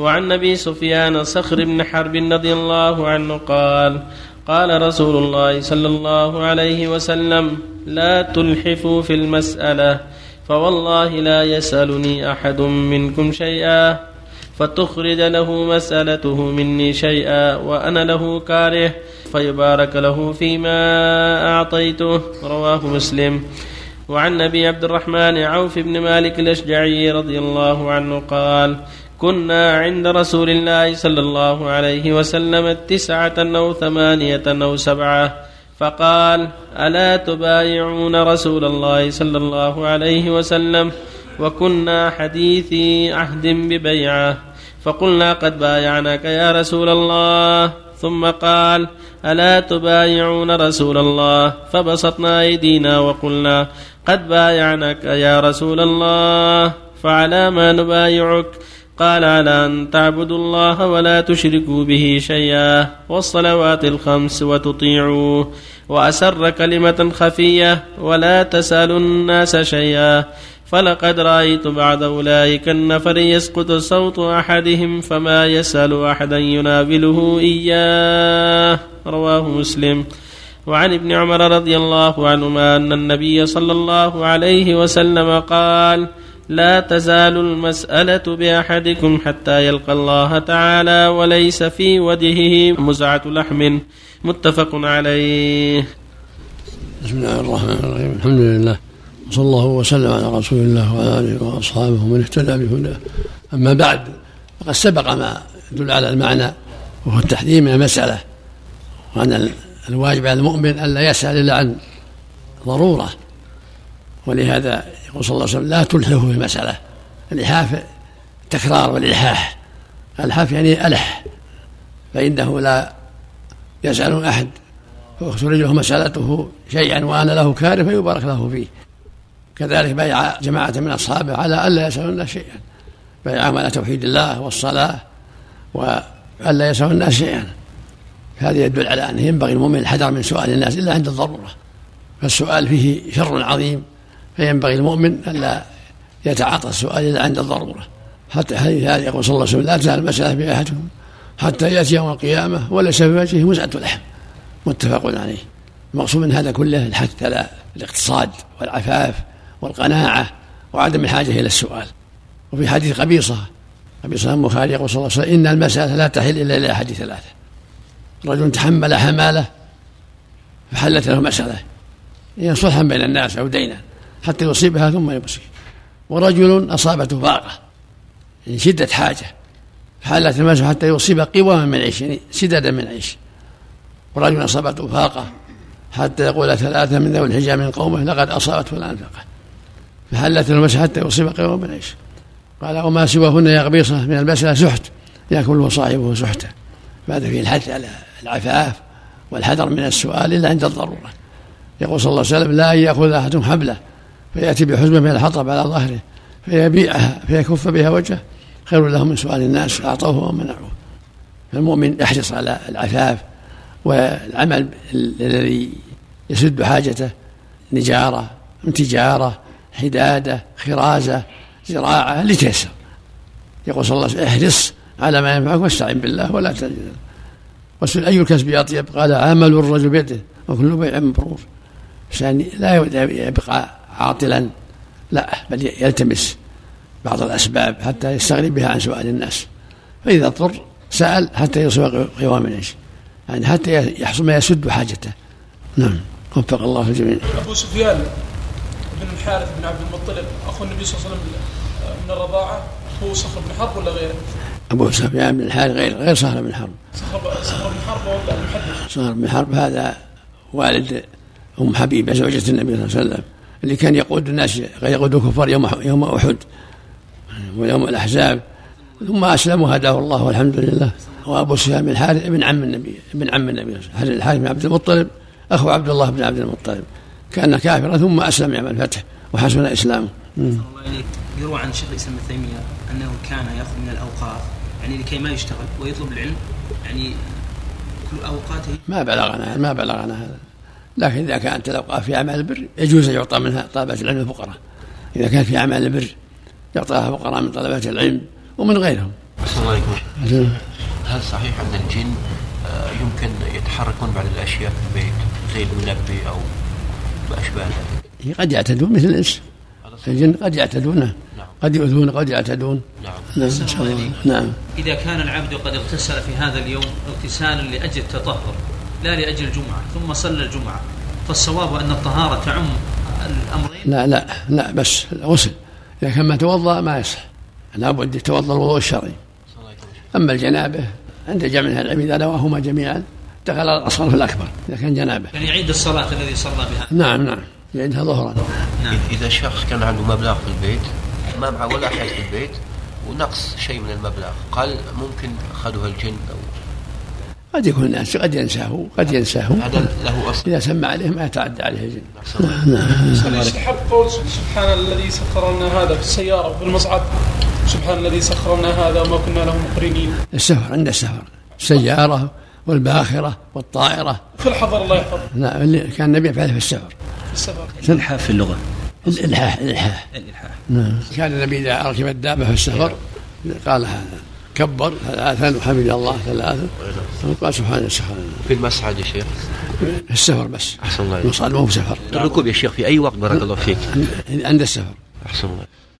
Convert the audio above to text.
وعن أبي سفيان صخر بن حرب رضي الله عنه قال قال رسول الله صلى الله عليه وسلم لا تلحفوا في المسألة فوالله لا يسألني أحد منكم شيئا فتخرج له مسألته مني شيئا وأنا له كاره فيبارك له فيما أعطيته. رواه مسلم. وعن أبي عبد الرحمن عوف بن مالك الأشجعي رضي الله عنه قال كنا عند رسول الله صلى الله عليه وسلم تسعة أو ثمانية أو سبعة. فقال ألا تبايعون رسول الله صلى الله عليه وسلم وكنا حديثي عهد ببيعة؟ فقلنا قد بايعناك يا رسول الله. ثم قال ألا تبايعون رسول الله؟ فبسطنا أيدينا وقلنا قد بايعناك يا رسول الله فعلى ما نبايعك؟ قال على أن تعبدوا الله ولا تشركوا به شيئا والصلوات الخمس وتطيعوه وأسر كلمة خفية ولا تسألوا الناس شيئا فلقد رأيت بعد أولئك النفر يسقط صوت أحدهم فما يسأل أحدا ينابله إياه رواه مسلم وعن ابن عمر رضي الله عنهما أن النبي صلى الله عليه وسلم قال لا تزال المسألة بأحدكم حتى يلقى الله تعالى وليس في وجهه مزعة لحم. متفق عليه. بسم الله الرحمن الرحيم. الحمد لله. وصلى الله وسلم على رسول الله وعلى آله وأصحابه ومن اهتدى بهداه. أما بعد فقد سبق ما يدل على المعنى وهو التحذير من المسألة وأن الواجب على المؤمن الا يسأل إلا عن ضرورة. ولهذا يقول صلى الله عليه وسلم لا تلحه في المساله الالحاف تكرار والالحاح الحاف يعني ألح. فإنه لا يسأل أحد. وتخرج له مسألته شيئا وأنا له كاره فيبارك له فيه. كذلك بايع جماعة من أصحابه على ألا يسألوا الناس شيئا. بايعهم على توحيد الله والصلاة وألا يسألوا الناس شيئا. هذا يدل على أنه ينبغي المؤمن الحذر من سؤال الناس إلا عند الضرورة. فالسؤال فيه شر عظيم. فينبغي المؤمن ألا يتعاطى السؤال إلا عند الضرورة. حتى هذه يقول صلى الله عليه وسلم لا تزال المسألة في أحدكم حتى يأتي يوم القيامة وليس في وجهه مزعة لحم. متفق عليه. المقصود من هذا كله الحث على الاقتصاد والعفاف والقناعة وعدم الحاجة إلى السؤال. وفي حديث قبيصة قبيصة البخاري يقول صلى الله عليه وسلم إن المسألة لا تحل إلا إلى أحد ثلاثة. رجل تحمل حمالة فحلت له مسألة. هي صلحا بين الناس أو دينا. حتى يصيبها ثم يمسك. ورجل أصابته فاقة يعني شدة حاجة فحلت المسألة حتى يصيب قواما من عيش يعني سددا من عيش. ورجل أصابته فاقة حتى يقول ثلاثة من ذوي الحجاب من قومه لقد أصابته الأنفقة فحلت المسح حتى يصيب قوم من عيش. قال وما سواهن يا قبيصة من المسألة سحت. يأكله صاحبه سحتا بعد فيه الحث على العفاف والحذر من السؤال إلا عند الضرورة. يقول صلى الله عليه وسلم لا يأخذ أحد حبله. فيأتي بحزمة من الحطب على ظهره فيبيعها فيكف بها وجهه. خير له من سؤال الناس أعطوه ومنعوه. فالمؤمن يحرص على العفاف والعمل الذي يسد حاجته نجارة تجارة حدادة خرازة زراعة اللي تيسر يقول صلى الله عليه وسلم احرص على ما ينفعك واستعن بالله ولا تجد وسل أي الكسب أطيب قال عمل الرجل بيده وكل بيع مبرور. عشان لا يبقى عاطلا. لا بل يلتمس بعض الأسباب حتى يستغني بها عن سؤال الناس. فإذا اضطر سأل حتى يصيب قوام العيش يعني حتى يحصل ما يسد حاجته. نعم. وفق الله الجميع. أبو سفيان بن الحارث بن عبد المطلب أخو النبي صلى الله عليه وسلم من الرضاعة هو صخر بن حرب ولا غيره؟ أبو سفيان بن الحارث غير غير صخر بن حرب. صخر بن حرب ولا المحدث؟ صخر بن حرب هذا والد أم حبيبة زوجة النبي صلى الله عليه وسلم. اللي كان يقود الناس يقود الكفار يوم يوم أحد ويوم الأحزاب. ثم أسلموا هداه الله والحمد لله. وأبو بن الحارث ابن عم النبي ابن عم النبي الحارث بن عبد المطلب أخو عبد الله بن عبد المطلب. كان كافرا ثم أسلم يوم الفتح وحسن إسلامه. الله اليك يروى عن شيخ الإسلام ابن تيمية أنه كان يأخذ من الأوقاف يعني لكي ما يشتغل ويطلب العلم يعني كل أوقاته ما بلغنا ما بلغنا هذا. لكن إذا كانت الأوقاف في أعمال البر يجوز أن يعطى منها طلبه العلم الفقراء إذا كان في أعمال البر يعطاها فقراء من طلبه العلم ومن غيرهم. السلام عليكم. هل صحيح أن الجن آه، يمكن يتحركون بعض الأشياء في البيت زي المنبه أو ما أشبه ذلك قد يعتدون مثل الإنس. الجن قد يعتدونه نعم. قد يؤذون قد يعتدون. نعم. نعم إن شاء الله. نعم. إذا كان العبد قد اغتسل في هذا اليوم اغتسالا لأجل التطهر لا لأجل الجمعة ثم صلى الجمعة. فالصواب أن الطهارة تعم الأمرين. لا لا لا بس غسل. إذا كان ما توضأ ما يصح. لابد يتوضأ الوضوء الشرعي. أما الجنابة عند جمع أهل العلم إذا نواهما جميعا دخل الأصغر في الأكبر إذا كان جنابة. يعني يعيد الصلاة الذي صلى بها. نعم نعم. يعيدها ظهرا. نعم. إذا شخص كان عنده مبلغ في البيت ما معه ولا أحد في البيت ونقص شيء من المبلغ. قال ممكن أخذها الجن أو قد يكون الناس قد ينساه قد ينساه. هذا له أصل. إذا سمى عليه ما يتعدى عليه الجن الله. يستحب قول سبحان الذي سخر لنا هذا في السيارة وفي المصعد. سبحان الذي سخر لنا هذا وما كنا له مقرنين. السفر عند السفر. السيارة والباخرة والطائرة. في الحضر الله يحفظه لا اللي كان النبي يفعله في السفر. في السفر. الإلحاف في اللغة. الإلحاح الإلحاح. الإلحاح. نعم. كان النبي إذا ركب الدابة في السفر قال كبر ثلاثا وحمد الله ثلاثا وقال سبحان سبحان في المسعد يا شيخ؟ في السفر بس. أحسن الله المصعد مو بسفر. الركوب يا شيخ في أي وقت بارك الله فيك؟ عند السفر. أحسن الله